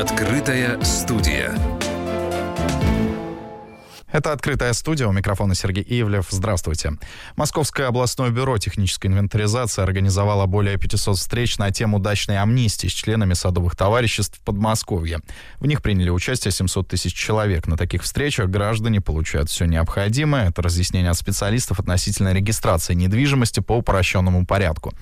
Открытая студия. Это «Открытая студия». У микрофона Сергей Ивлев. Здравствуйте. Московское областное бюро технической инвентаризации организовало более 500 встреч на тему дачной амнистии с членами садовых товариществ в Подмосковье. В них приняли участие 700 тысяч человек. На таких встречах граждане получают все необходимое. Это разъяснение от специалистов относительно регистрации недвижимости по упрощенному порядку.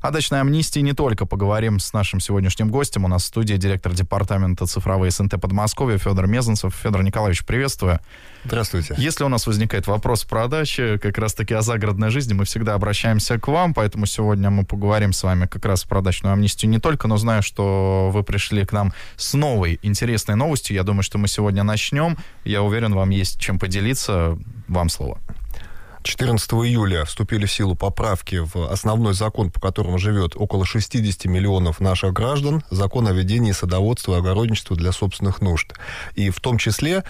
О дачной амнистии не только поговорим с нашим сегодняшним гостем. У нас в студии директор департамента цифровой СНТ Подмосковья Федор Мезенцев. Федор Николаевич, приветствую. Здравствуйте. Если у нас возникает вопрос про дачи, как раз-таки о загородной жизни, мы всегда обращаемся к вам, поэтому сегодня мы поговорим с вами как раз про дачную амнистию не только, но знаю, что вы пришли к нам с новой интересной новостью. Я думаю, что мы сегодня начнем. Я уверен, вам есть чем поделиться. Вам слово. 14 июля вступили в силу поправки в основной закон, по которому живет около 60 миллионов наших граждан, закон о ведении садоводства и огородничества для собственных нужд. И в том числе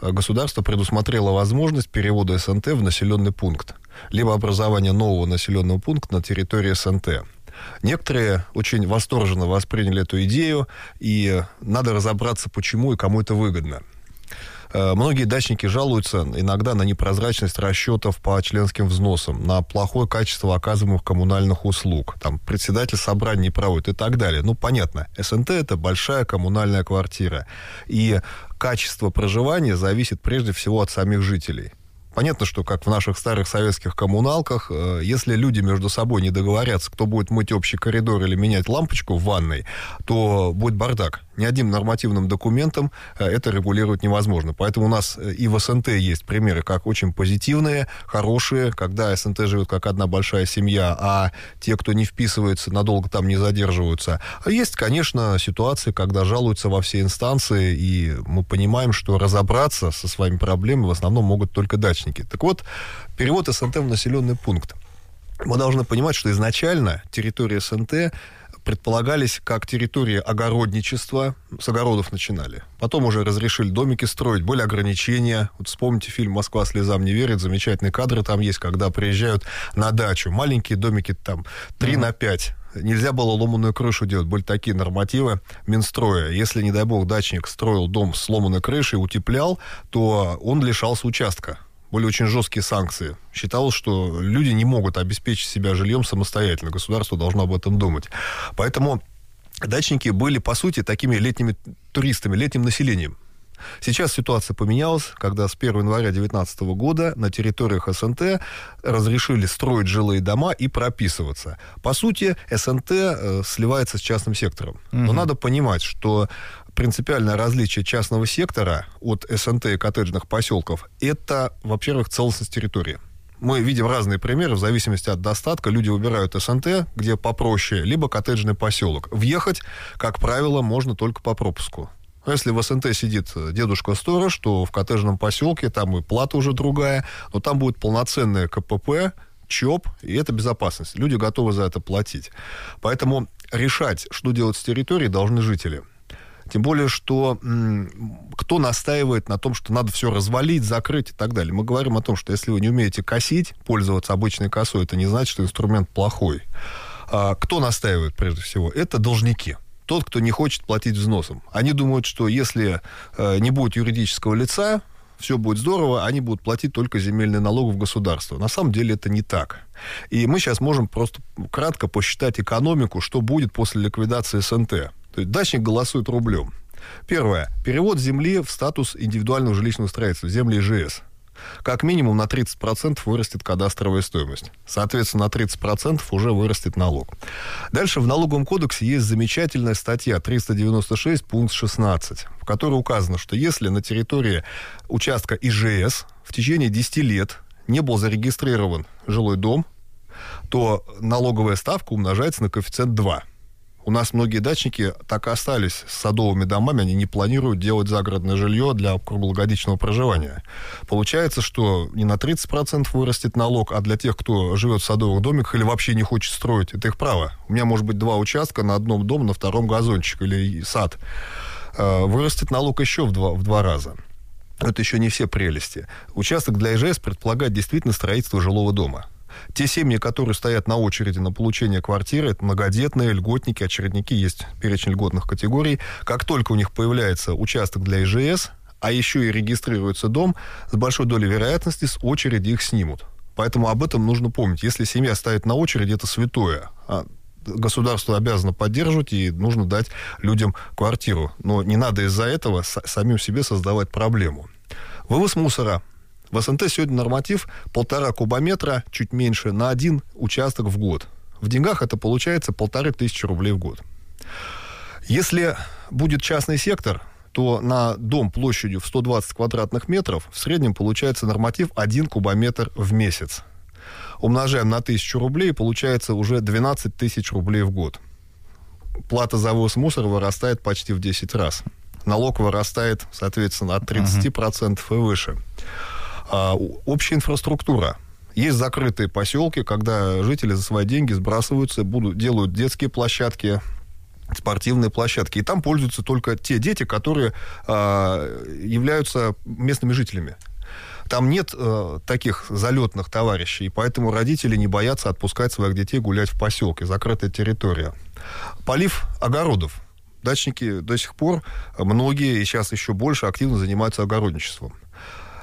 э, государство предусмотрело возможность перевода СНТ в населенный пункт, либо образование нового населенного пункта на территории СНТ. Некоторые очень восторженно восприняли эту идею, и надо разобраться, почему и кому это выгодно. Э, многие дачники жалуются иногда на непрозрачность расчетов по членским взносам, на плохое качество оказываемых коммунальных услуг. Там председатель собрания не проводит и так далее. Ну, понятно, СНТ – это большая коммунальная квартира. И качество проживания зависит прежде всего от самих жителей. Понятно, что как в наших старых советских коммуналках, э, если люди между собой не договорятся, кто будет мыть общий коридор или менять лампочку в ванной, то будет бардак ни одним нормативным документом э, это регулировать невозможно. Поэтому у нас э, и в СНТ есть примеры, как очень позитивные, хорошие, когда СНТ живет как одна большая семья, а те, кто не вписывается, надолго там не задерживаются. А есть, конечно, ситуации, когда жалуются во все инстанции, и мы понимаем, что разобраться со своими проблемами в основном могут только дачники. Так вот, перевод СНТ в населенный пункт. Мы должны понимать, что изначально территория СНТ предполагались как территории огородничества, с огородов начинали. Потом уже разрешили домики строить, были ограничения. Вот вспомните фильм «Москва слезам не верит», замечательные кадры там есть, когда приезжают на дачу. Маленькие домики там 3 mm-hmm. на 5 нельзя было ломаную крышу делать. Были такие нормативы Минстроя. Если, не дай бог, дачник строил дом с сломанной крышей, утеплял, то он лишался участка были очень жесткие санкции. Считалось, что люди не могут обеспечить себя жильем самостоятельно. Государство должно об этом думать. Поэтому дачники были, по сути, такими летними туристами, летним населением. Сейчас ситуация поменялась, когда с 1 января 2019 года на территориях СНТ разрешили строить жилые дома и прописываться. По сути, СНТ э, сливается с частным сектором. Угу. Но надо понимать, что принципиальное различие частного сектора от СНТ и коттеджных поселков – это, во-первых, целостность территории. Мы видим разные примеры, в зависимости от достатка. Люди выбирают СНТ, где попроще, либо коттеджный поселок. Въехать, как правило, можно только по пропуску. Если в СНТ сидит дедушка-сторож, то в коттеджном поселке там и плата уже другая, но там будет полноценное КПП, ЧОП, и это безопасность. Люди готовы за это платить. Поэтому решать, что делать с территорией, должны жители. Тем более, что кто настаивает на том, что надо все развалить, закрыть и так далее. Мы говорим о том, что если вы не умеете косить, пользоваться обычной косой, это не значит, что инструмент плохой. А кто настаивает прежде всего? Это должники тот, кто не хочет платить взносом. Они думают, что если э, не будет юридического лица, все будет здорово, они будут платить только земельный налог в государство. На самом деле это не так. И мы сейчас можем просто кратко посчитать экономику, что будет после ликвидации СНТ. То есть дачник голосует рублем. Первое. Перевод земли в статус индивидуального жилищного строительства, земли ИЖС. Как минимум на 30% вырастет кадастровая стоимость. Соответственно, на 30% уже вырастет налог. Дальше в налоговом кодексе есть замечательная статья 396, пункт 16, в которой указано, что если на территории участка ИЖС в течение 10 лет не был зарегистрирован жилой дом, то налоговая ставка умножается на коэффициент 2. У нас многие дачники так и остались с садовыми домами, они не планируют делать загородное жилье для круглогодичного проживания. Получается, что не на 30% вырастет налог, а для тех, кто живет в садовых домиках или вообще не хочет строить, это их право. У меня может быть два участка, на одном дом, на втором газончик или сад. Э, вырастет налог еще в два, в два раза. Это еще не все прелести. Участок для ИЖС предполагает действительно строительство жилого дома. Те семьи, которые стоят на очереди на получение квартиры, это многодетные, льготники, очередники, есть перечень льготных категорий. Как только у них появляется участок для ИЖС, а еще и регистрируется дом, с большой долей вероятности с очереди их снимут. Поэтому об этом нужно помнить. Если семья стоит на очереди, это святое. А государство обязано поддерживать, и нужно дать людям квартиру. Но не надо из-за этого самим себе создавать проблему. Вывоз мусора. В СНТ сегодня норматив полтора кубометра, чуть меньше, на один участок в год. В деньгах это получается полторы тысячи рублей в год. Если будет частный сектор, то на дом площадью в 120 квадратных метров в среднем получается норматив 1 кубометр в месяц. Умножаем на 1000 рублей, получается уже 12 тысяч рублей в год. Плата за вывоз мусора вырастает почти в 10 раз. Налог вырастает, соответственно, от 30% и выше. А, общая инфраструктура. Есть закрытые поселки, когда жители за свои деньги сбрасываются, будут, делают детские площадки, спортивные площадки. И там пользуются только те дети, которые э, являются местными жителями. Там нет э, таких залетных товарищей, поэтому родители не боятся отпускать своих детей гулять в поселке, закрытая территория. Полив огородов. Дачники до сих пор, многие, и сейчас еще больше, активно занимаются огородничеством.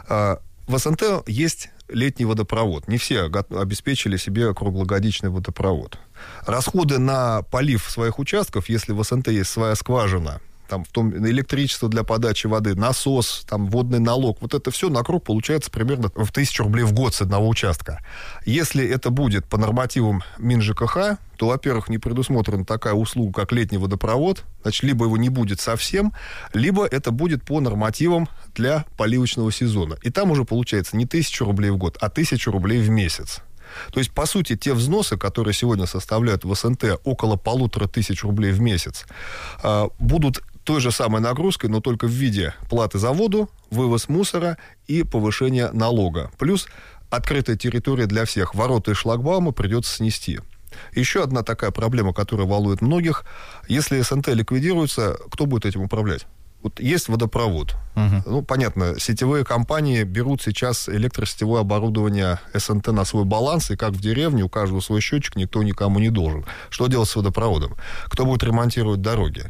Э, в СНТ есть летний водопровод. Не все обеспечили себе круглогодичный водопровод. Расходы на полив своих участков, если в СНТ есть своя скважина, там в том электричество для подачи воды, насос, там водный налог, вот это все на круг получается примерно в тысячу рублей в год с одного участка. Если это будет по нормативам МинЖКХ, то, во-первых, не предусмотрена такая услуга, как летний водопровод, значит, либо его не будет совсем, либо это будет по нормативам для поливочного сезона. И там уже получается не тысячу рублей в год, а тысячу рублей в месяц. То есть, по сути, те взносы, которые сегодня составляют в СНТ около полутора тысяч рублей в месяц, а, будут той же самой нагрузкой, но только в виде платы за воду, вывоз мусора и повышение налога. Плюс открытая территория для всех. Ворота и шлагбаумы придется снести. Еще одна такая проблема, которая волнует многих. Если СНТ ликвидируется, кто будет этим управлять? Вот есть водопровод. Угу. Ну, понятно, сетевые компании берут сейчас электросетевое оборудование СНТ на свой баланс, и как в деревне, у каждого свой счетчик, никто никому не должен. Что делать с водопроводом? Кто будет ремонтировать дороги?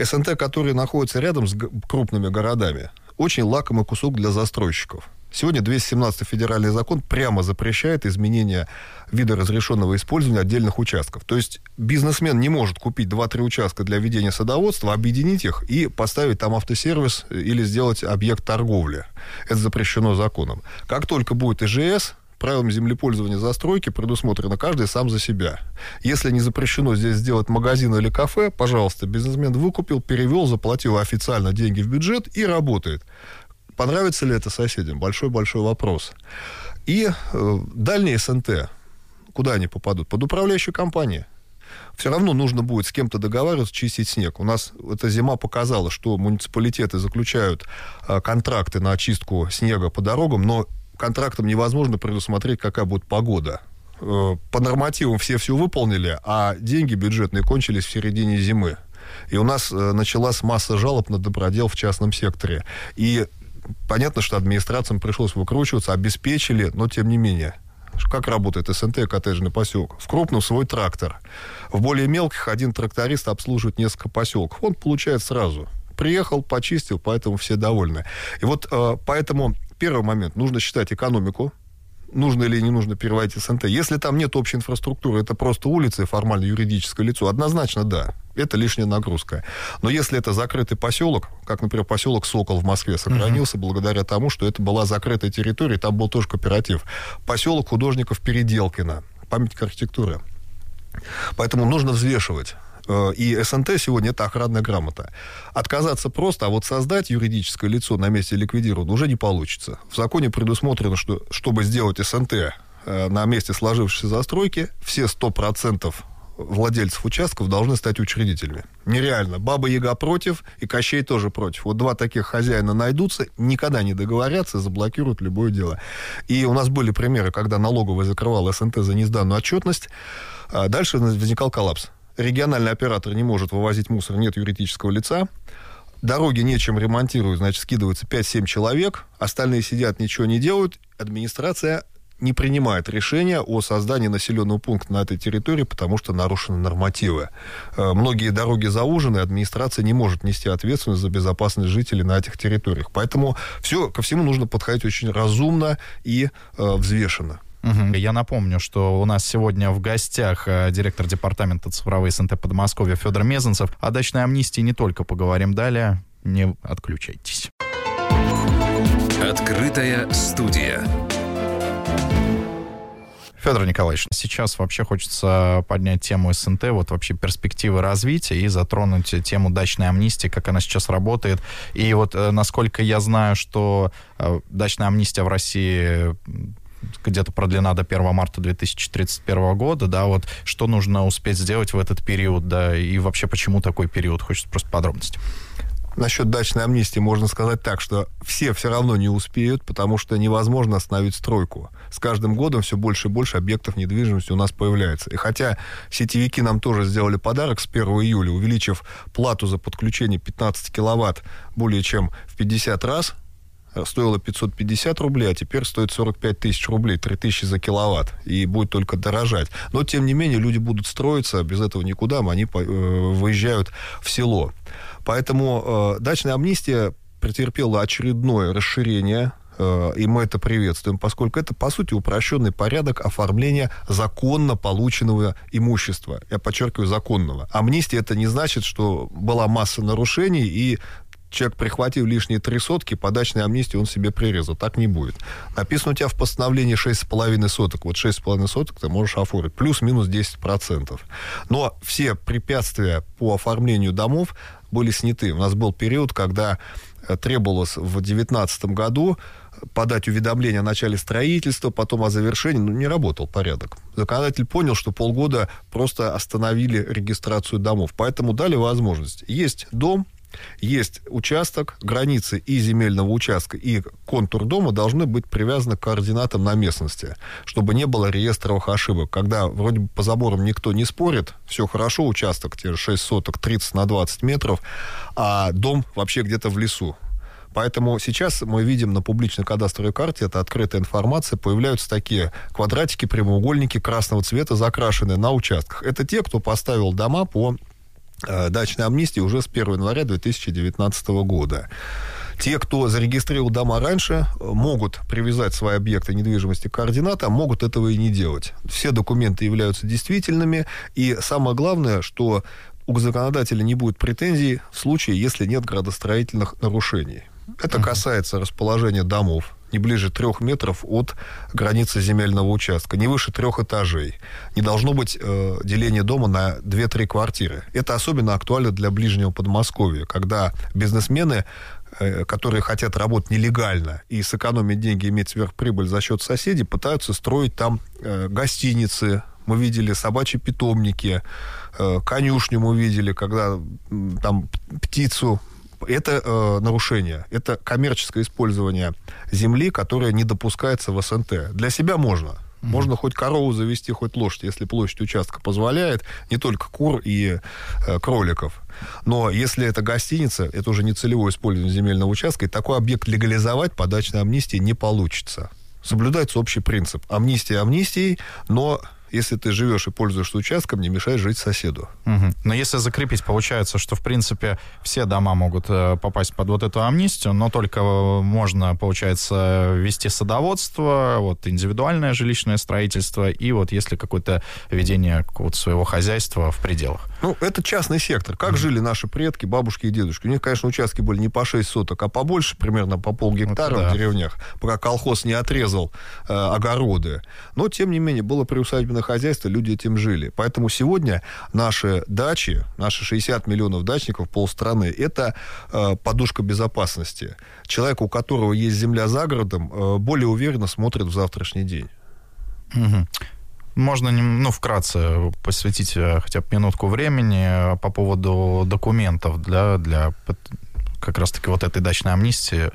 СНТ, которые находятся рядом с крупными городами, очень лакомый кусок для застройщиков. Сегодня 217 федеральный закон прямо запрещает изменение вида разрешенного использования отдельных участков. То есть бизнесмен не может купить 2-3 участка для ведения садоводства, объединить их и поставить там автосервис или сделать объект торговли. Это запрещено законом. Как только будет ИЖС, правилами землепользования застройки предусмотрено каждый сам за себя. Если не запрещено здесь сделать магазин или кафе, пожалуйста, бизнесмен выкупил, перевел, заплатил официально деньги в бюджет и работает. Понравится ли это соседям? Большой-большой вопрос. И э, дальние СНТ, куда они попадут? Под управляющую компанию. Все равно нужно будет с кем-то договариваться, чистить снег. У нас эта зима показала, что муниципалитеты заключают э, контракты на очистку снега по дорогам, но контрактом невозможно предусмотреть, какая будет погода. Э, по нормативам все все выполнили, а деньги бюджетные кончились в середине зимы. И у нас э, началась масса жалоб на добродел в частном секторе. И понятно, что администрациям пришлось выкручиваться, обеспечили, но тем не менее. Как работает СНТ коттеджный поселок? В крупном свой трактор. В более мелких один тракторист обслуживает несколько поселков. Он получает сразу. Приехал, почистил, поэтому все довольны. И вот э, поэтому первый момент. Нужно считать экономику, нужно или не нужно переводить СНТ. Если там нет общей инфраструктуры, это просто улица и формально юридическое лицо, однозначно да, это лишняя нагрузка. Но если это закрытый поселок, как, например, поселок Сокол в Москве сохранился uh-huh. благодаря тому, что это была закрытая территория, там был тоже кооператив. Поселок художников Переделкина, памятник архитектуры. Поэтому нужно взвешивать. Э, и СНТ сегодня это охранная грамота. Отказаться просто, а вот создать юридическое лицо на месте ликвидирования уже не получится. В законе предусмотрено, что чтобы сделать СНТ э, на месте сложившейся застройки, все 100% владельцев участков должны стать учредителями. Нереально. Баба Яга против, и Кощей тоже против. Вот два таких хозяина найдутся, никогда не договорятся, заблокируют любое дело. И у нас были примеры, когда налоговая закрывала СНТ за несданную отчетность, а дальше возникал коллапс региональный оператор не может вывозить мусор, нет юридического лица, дороги нечем ремонтируют, значит, скидывается 5-7 человек, остальные сидят, ничего не делают, администрация не принимает решения о создании населенного пункта на этой территории, потому что нарушены нормативы. Э, многие дороги заужены, администрация не может нести ответственность за безопасность жителей на этих территориях. Поэтому все, ко всему нужно подходить очень разумно и э, взвешенно. Угу. Я напомню, что у нас сегодня в гостях э, директор департамента цифровой СНТ Подмосковья Федор Мезенцев. О дачной амнистии не только поговорим далее. Не отключайтесь. Открытая студия. Федор Николаевич, сейчас вообще хочется поднять тему СНТ, вот вообще перспективы развития и затронуть тему дачной амнистии, как она сейчас работает. И вот э, насколько я знаю, что э, дачная амнистия в России где-то продлена до 1 марта 2031 года, да, вот что нужно успеть сделать в этот период, да, и вообще почему такой период, хочется просто подробности. Насчет дачной амнистии можно сказать так, что все все равно не успеют, потому что невозможно остановить стройку. С каждым годом все больше и больше объектов недвижимости у нас появляется. И хотя сетевики нам тоже сделали подарок с 1 июля, увеличив плату за подключение 15 киловатт более чем в 50 раз, стоило 550 рублей, а теперь стоит 45 тысяч рублей, 3 тысячи за киловатт, и будет только дорожать. Но, тем не менее, люди будут строиться, без этого никуда, они э, выезжают в село. Поэтому э, дачная амнистия претерпела очередное расширение э, и мы это приветствуем, поскольку это, по сути, упрощенный порядок оформления законно полученного имущества. Я подчеркиваю, законного. Амнистия это не значит, что была масса нарушений, и человек, прихватив лишние три сотки, по амнистии он себе прирезал. Так не будет. Написано у тебя в постановлении 6,5 соток. Вот 6,5 соток ты можешь оформить. Плюс-минус 10%. Но все препятствия по оформлению домов были сняты. У нас был период, когда э, требовалось в 2019 году подать уведомление о начале строительства, потом о завершении, ну, не работал порядок. Законодатель понял, что полгода просто остановили регистрацию домов. Поэтому дали возможность. Есть дом, есть участок, границы и земельного участка, и контур дома должны быть привязаны к координатам на местности, чтобы не было реестровых ошибок. Когда вроде бы по заборам никто не спорит, все хорошо, участок те же 6 соток, 30 на 20 метров, а дом вообще где-то в лесу. Поэтому сейчас мы видим на публичной кадастровой карте, это открытая информация, появляются такие квадратики, прямоугольники красного цвета, закрашенные на участках. Это те, кто поставил дома по дачной амнистии уже с 1 января 2019 года. Те, кто зарегистрировал дома раньше, могут привязать свои объекты недвижимости к координатам, могут этого и не делать. Все документы являются действительными, и самое главное, что у законодателя не будет претензий в случае, если нет градостроительных нарушений. Это касается расположения домов, не ближе трех метров от границы земельного участка, не выше трех этажей. Не должно быть э, деления дома на 2-3 квартиры. Это особенно актуально для ближнего Подмосковья, когда бизнесмены э, которые хотят работать нелегально и сэкономить деньги, иметь сверхприбыль за счет соседей, пытаются строить там э, гостиницы, мы видели собачьи питомники, э, конюшню мы видели, когда там птицу это э, нарушение, это коммерческое использование земли, которое не допускается в СНТ. Для себя можно. Можно хоть корову завести, хоть лошадь, если площадь участка позволяет, не только кур и э, кроликов. Но если это гостиница, это уже не целевое использование земельного участка, и такой объект легализовать по дачной амнистии не получится. Соблюдается общий принцип. Амнистия амнистией, но если ты живешь и пользуешься участком, не мешай жить соседу. Угу. Но если закрепить, получается, что, в принципе, все дома могут э, попасть под вот эту амнистию, но только э, можно, получается, вести садоводство, вот индивидуальное жилищное строительство и вот если какое-то ведение какого-то своего хозяйства в пределах. Ну, это частный сектор. Как mm жили наши предки, бабушки и дедушки? У них, конечно, участки были не по 6 соток, а побольше, примерно по полгектара вот, да. в деревнях, пока колхоз не отрезал э, огороды. Но, тем не менее, было приусадебное хозяйство, люди этим жили. Поэтому сегодня наши дачи, наши 60 миллионов дачников полстраны, это э, подушка безопасности. Человек, у которого есть земля за городом, э, более уверенно смотрит в завтрашний день. Угу. Можно, ну, вкратце посвятить э, хотя бы минутку времени э, по поводу документов для, для как раз-таки вот этой дачной амнистии.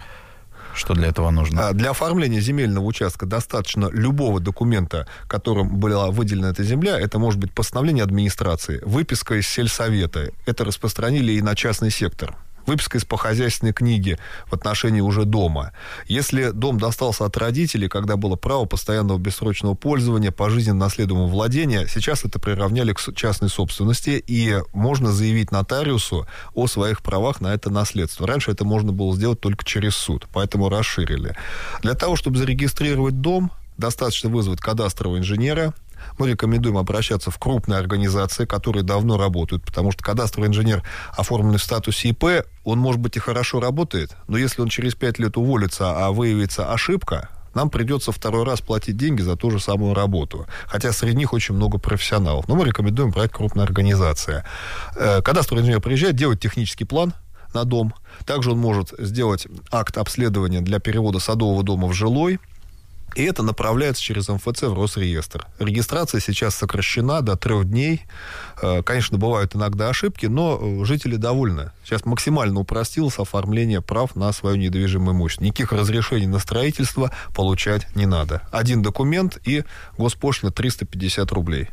Что для этого нужно? А, для оформления земельного участка достаточно любого документа, которым была выделена эта земля. Это может быть постановление администрации, выписка из сельсовета. Это распространили и на частный сектор выписка из похозяйственной книги в отношении уже дома. Если дом достался от родителей, когда было право постоянного бессрочного пользования, пожизненно наследуемого владения, сейчас это приравняли к частной собственности, и можно заявить нотариусу о своих правах на это наследство. Раньше это можно было сделать только через суд, поэтому расширили. Для того, чтобы зарегистрировать дом, достаточно вызвать кадастрового инженера, мы рекомендуем обращаться в крупные организации, которые давно работают, потому что кадастровый инженер, оформленный в статусе ИП, он, может быть, и хорошо работает, но если он через пять лет уволится, а выявится ошибка, нам придется второй раз платить деньги за ту же самую работу. Хотя среди них очень много профессионалов. Но мы рекомендуем брать крупная организация. Э, кадастровый инженер приезжает, делает технический план на дом. Также он может сделать акт обследования для перевода садового дома в жилой. И это направляется через МФЦ в Росреестр. Регистрация сейчас сокращена до трех дней. Э, конечно, бывают иногда ошибки, но э, жители довольны. Сейчас максимально упростилось оформление прав на свое недвижимое имущество. Никаких разрешений на строительство получать не надо. Один документ и госпошлина 350 рублей.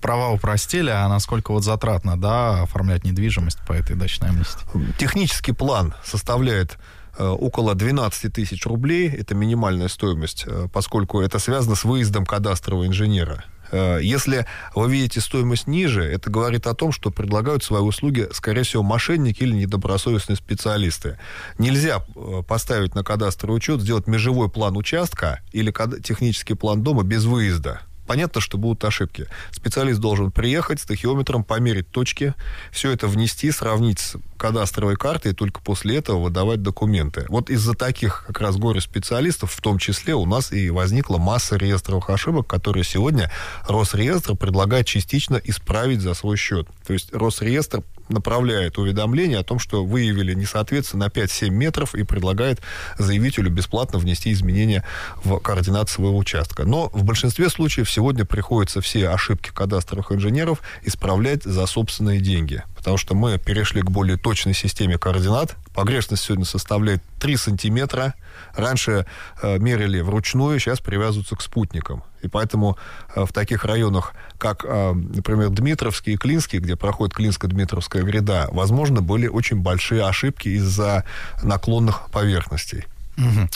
Права упростили, а насколько вот затратно, да, оформлять недвижимость по этой дачной амнистии? Технический план составляет около 12 тысяч рублей. Это минимальная стоимость, э, поскольку это связано с выездом кадастрового инженера. Э, если вы видите стоимость ниже, это говорит о том, что предлагают свои услуги, скорее всего, мошенники или недобросовестные специалисты. Нельзя поставить на кадастровый учет, сделать межевой план участка или технический план дома без выезда понятно, что будут ошибки. Специалист должен приехать с тахиометром, померить точки, все это внести, сравнить с кадастровой картой и только после этого выдавать документы. Вот из-за таких как раз горе специалистов, в том числе у нас и возникла масса реестровых ошибок, которые сегодня Росреестр предлагает частично исправить за свой счет. То есть Росреестр направляет уведомление о том, что выявили несоответствие на 5-7 метров и предлагает заявителю бесплатно внести изменения в координаты своего участка. Но в большинстве случаев сегодня приходится все ошибки кадастровых инженеров исправлять за собственные деньги потому что мы перешли к более точной системе координат. Погрешность сегодня составляет 3 сантиметра. Раньше э, мерили вручную, сейчас привязываются к спутникам. И поэтому э, в таких районах, как, э, например, Дмитровский и Клинский, где проходит Клинско-Дмитровская гряда, возможно, были очень большие ошибки из-за наклонных поверхностей. Угу.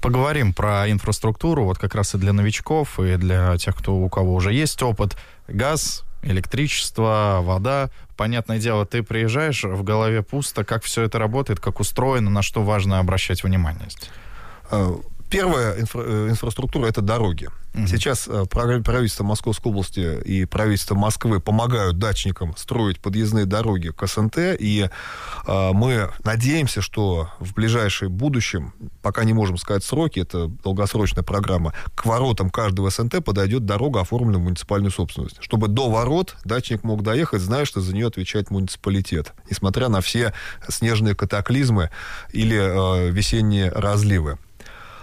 Поговорим про инфраструктуру, вот как раз и для новичков, и для тех, кто, у кого уже есть опыт. Газ, электричество, вода. Понятное дело, ты приезжаешь, в голове пусто, как все это работает, как устроено, на что важно обращать внимание. Первая инфра- э, инфраструктура это дороги. Угу. Сейчас э, правительство Московской области и правительство Москвы помогают дачникам строить подъездные дороги к СНТ, и э, мы надеемся, что в ближайшем будущем, пока не можем сказать сроки, это долгосрочная программа, к воротам каждого СНТ подойдет дорога, оформленная в муниципальную собственность, чтобы до ворот дачник мог доехать, зная, что за нее отвечает муниципалитет, несмотря на все снежные катаклизмы или э, весенние разливы.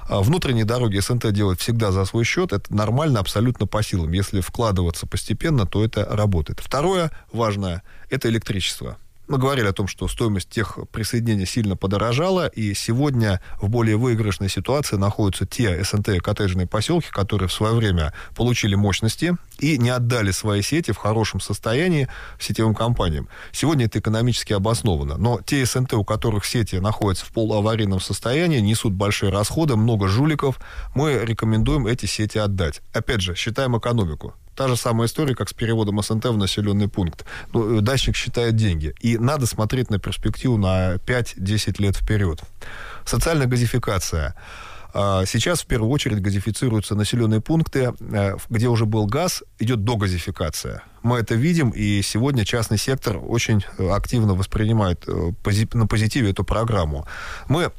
А внутренние дороги СНТ делает всегда за свой счет. Это нормально, абсолютно по силам. Если вкладываться постепенно, то это работает. Второе важное – это электричество. Мы говорили о том, что стоимость тех присоединения сильно подорожала, и сегодня в более выигрышной ситуации находятся те СНТ коттеджные поселки, которые в свое время получили мощности и не отдали свои сети в хорошем состоянии сетевым компаниям. Сегодня это экономически обосновано, но те СНТ, у которых сети находятся в полуаварийном состоянии, несут большие расходы, много жуликов, мы рекомендуем эти сети отдать. Опять же, считаем экономику. Та же самая история, как с переводом СНТ в населенный пункт. Ну, э, дачник считает деньги. И надо смотреть на перспективу на 5-10 лет вперед. Социальная газификация. А, сейчас в первую очередь газифицируются населенные пункты, э, где уже был газ, идет догазификация. Мы это видим, и сегодня частный сектор очень э, активно воспринимает на позитиве эту программу. Мы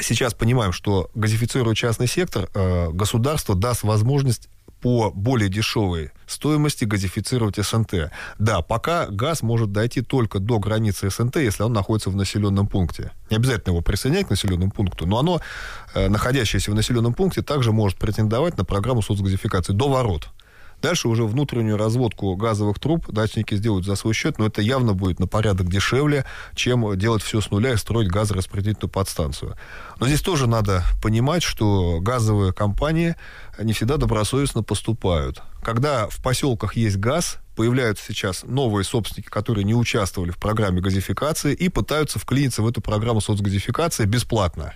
сейчас понимаем, что газифицируя частный сектор, государство даст возможность по более дешевой стоимости газифицировать СНТ. Да, пока газ может дойти только до границы СНТ, если он находится в населенном пункте. Не обязательно его присоединять к населенному пункту, но оно, э, находящееся в населенном пункте, также может претендовать на программу соцгазификации до ворот. Дальше уже внутреннюю разводку газовых труб дачники сделают за свой счет, но это явно будет на порядок дешевле, чем делать все с нуля и строить газораспределительную подстанцию. Но здесь тоже надо понимать, что газовые компании не всегда добросовестно поступают. Когда в поселках есть газ, появляются сейчас новые собственники, которые не участвовали в программе газификации и пытаются вклиниться в эту программу соцгазификации бесплатно.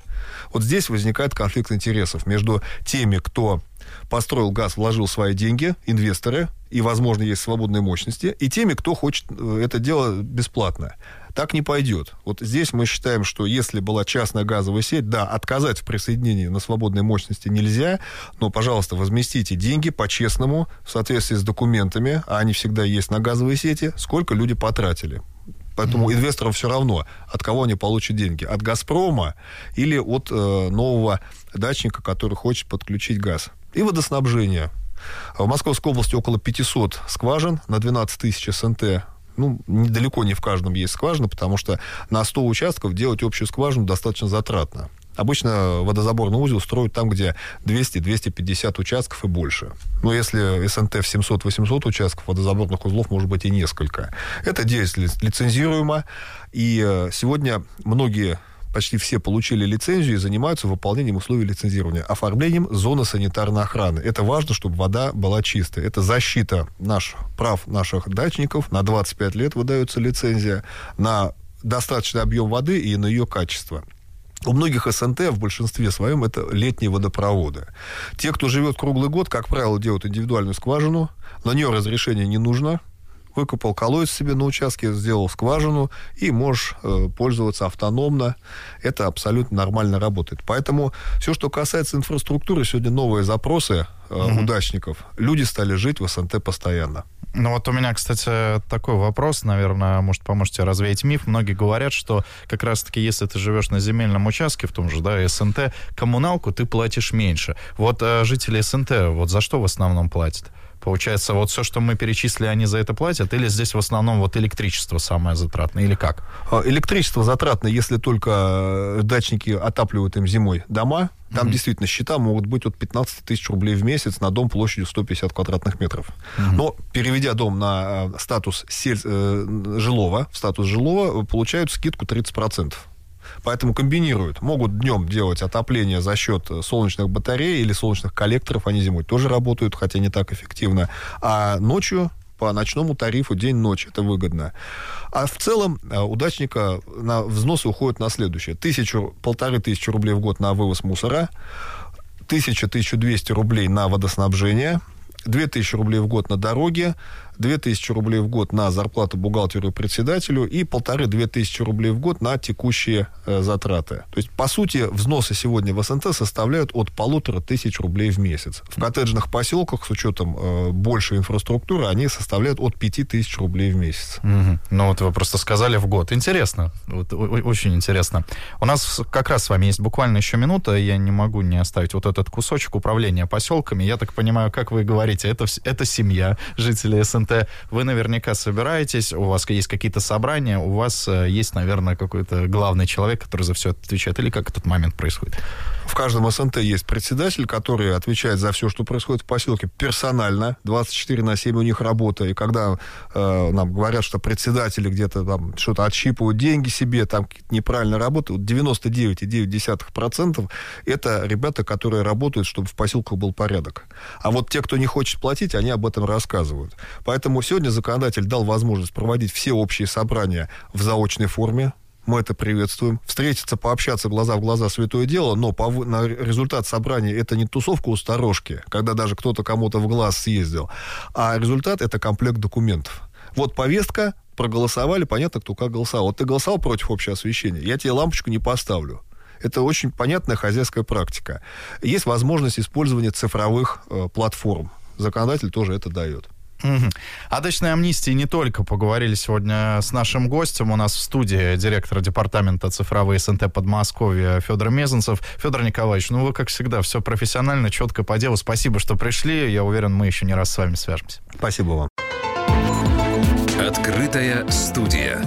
Вот здесь возникает конфликт интересов между теми, кто построил газ, вложил свои деньги, инвесторы, и, возможно, есть свободные мощности, и теми, кто хочет э, это дело бесплатно. Так не пойдет. Вот здесь мы считаем, что если была частная газовая сеть, да, отказать в присоединении на свободной мощности нельзя, но, пожалуйста, возместите деньги по-честному, в соответствии с документами, а они всегда есть на газовой сети, сколько люди потратили. Поэтому mm-hmm. инвесторам все равно, от кого они получат деньги. От «Газпрома» или от э, нового дачника, который хочет подключить газ. И водоснабжение. В Московской области около 500 скважин на 12 тысяч СНТ ну, недалеко не в каждом есть скважина, потому что на 100 участков делать общую скважину достаточно затратно. Обычно водозаборный узел строят там, где 200-250 участков и больше. Но если СНТ в 700-800 участков, водозаборных узлов может быть и несколько. Это деятельность лицензируема. И э, сегодня многие почти все получили лицензию и занимаются выполнением условий лицензирования, оформлением зоны санитарной охраны. Это важно, чтобы вода была чистая. Это защита наш, прав наших дачников. На 25 лет выдается лицензия на достаточный объем воды и на ее качество. У многих СНТ в большинстве своем это летние водопроводы. Те, кто живет круглый год, как правило, делают индивидуальную скважину. На нее разрешение не нужно выкопал колодец себе на участке, сделал скважину, и можешь э, пользоваться автономно. Это абсолютно нормально работает. Поэтому все, что касается инфраструктуры, сегодня новые запросы э, угу. удачников. Люди стали жить в СНТ постоянно. Ну вот у меня, кстати, такой вопрос, наверное, может, поможете развеять миф. Многие говорят, что как раз-таки, если ты живешь на земельном участке, в том же, да, СНТ, коммуналку ты платишь меньше. Вот э, жители СНТ, вот за что в основном платят? Получается, вот все, что мы перечислили, они за это платят? Или здесь в основном вот электричество самое затратное? Или как? А, электричество затратно, если только э, дачники отапливают им зимой дома. Там mm-hmm. действительно счета могут быть от 15 тысяч рублей в месяц на дом площадью 150 квадратных метров. Mm-hmm. Но переведя дом на э, статус сель... Э, жилого, в статус жилого, получают скидку 30%. Поэтому комбинируют. Могут днем делать отопление за счет солнечных батарей или солнечных коллекторов. Они зимой тоже работают, хотя не так эффективно. А ночью по ночному тарифу день-ночь. Это выгодно. А в целом э, удачника на взносы уходят на следующее. Тысячу, полторы тысячи рублей в год на вывоз мусора, тысяча, тысячу двести рублей на водоснабжение, две тысячи рублей в год на дороге, 2000 рублей в год на зарплату бухгалтеру и председателю и полторы-две тысячи рублей в год на текущие э, затраты. То есть, по сути, взносы сегодня в СНТ составляют от полутора тысяч рублей в месяц. В коттеджных поселках с учетом э, большей инфраструктуры они составляют от пяти тысяч рублей в месяц. Угу. Ну вот вы просто сказали в год. Интересно. Вот, очень интересно. У нас как раз с вами есть буквально еще минута. Я не могу не оставить вот этот кусочек управления поселками. Я так понимаю, как вы говорите, это, это семья жителей СНТ вы наверняка собираетесь, у вас есть какие-то собрания, у вас э, есть, наверное, какой-то главный человек, который за все отвечает, или как этот момент происходит? В каждом СНТ есть председатель, который отвечает за все, что происходит в поселке персонально. 24 на 7 у них работа. И когда э, нам говорят, что председатели где-то там что-то отщипывают деньги себе, там неправильно работают, 99,9% это ребята, которые работают, чтобы в поселках был порядок. А вот те, кто не хочет платить, они об этом рассказывают. Поэтому сегодня законодатель дал возможность проводить все общие собрания в заочной форме, мы это приветствуем. Встретиться, пообщаться глаза в глаза святое дело, но по, на результат собрания это не тусовка у сторожки, когда даже кто-то кому-то в глаз съездил, а результат это комплект документов. Вот повестка, проголосовали, понятно, кто как голосовал. Вот ты голосовал против общего освещения, я тебе лампочку не поставлю. Это очень понятная хозяйская практика. Есть возможность использования цифровых э, платформ. Законодатель тоже это дает. О дачной амнистии не только поговорили сегодня с нашим гостем. У нас в студии директор департамента цифровые СНТ Подмосковья Федор Мезенцев. Федор Николаевич, ну вы, как всегда, все профессионально, четко по делу. Спасибо, что пришли. Я уверен, мы еще не раз с вами свяжемся. Спасибо вам. Открытая студия.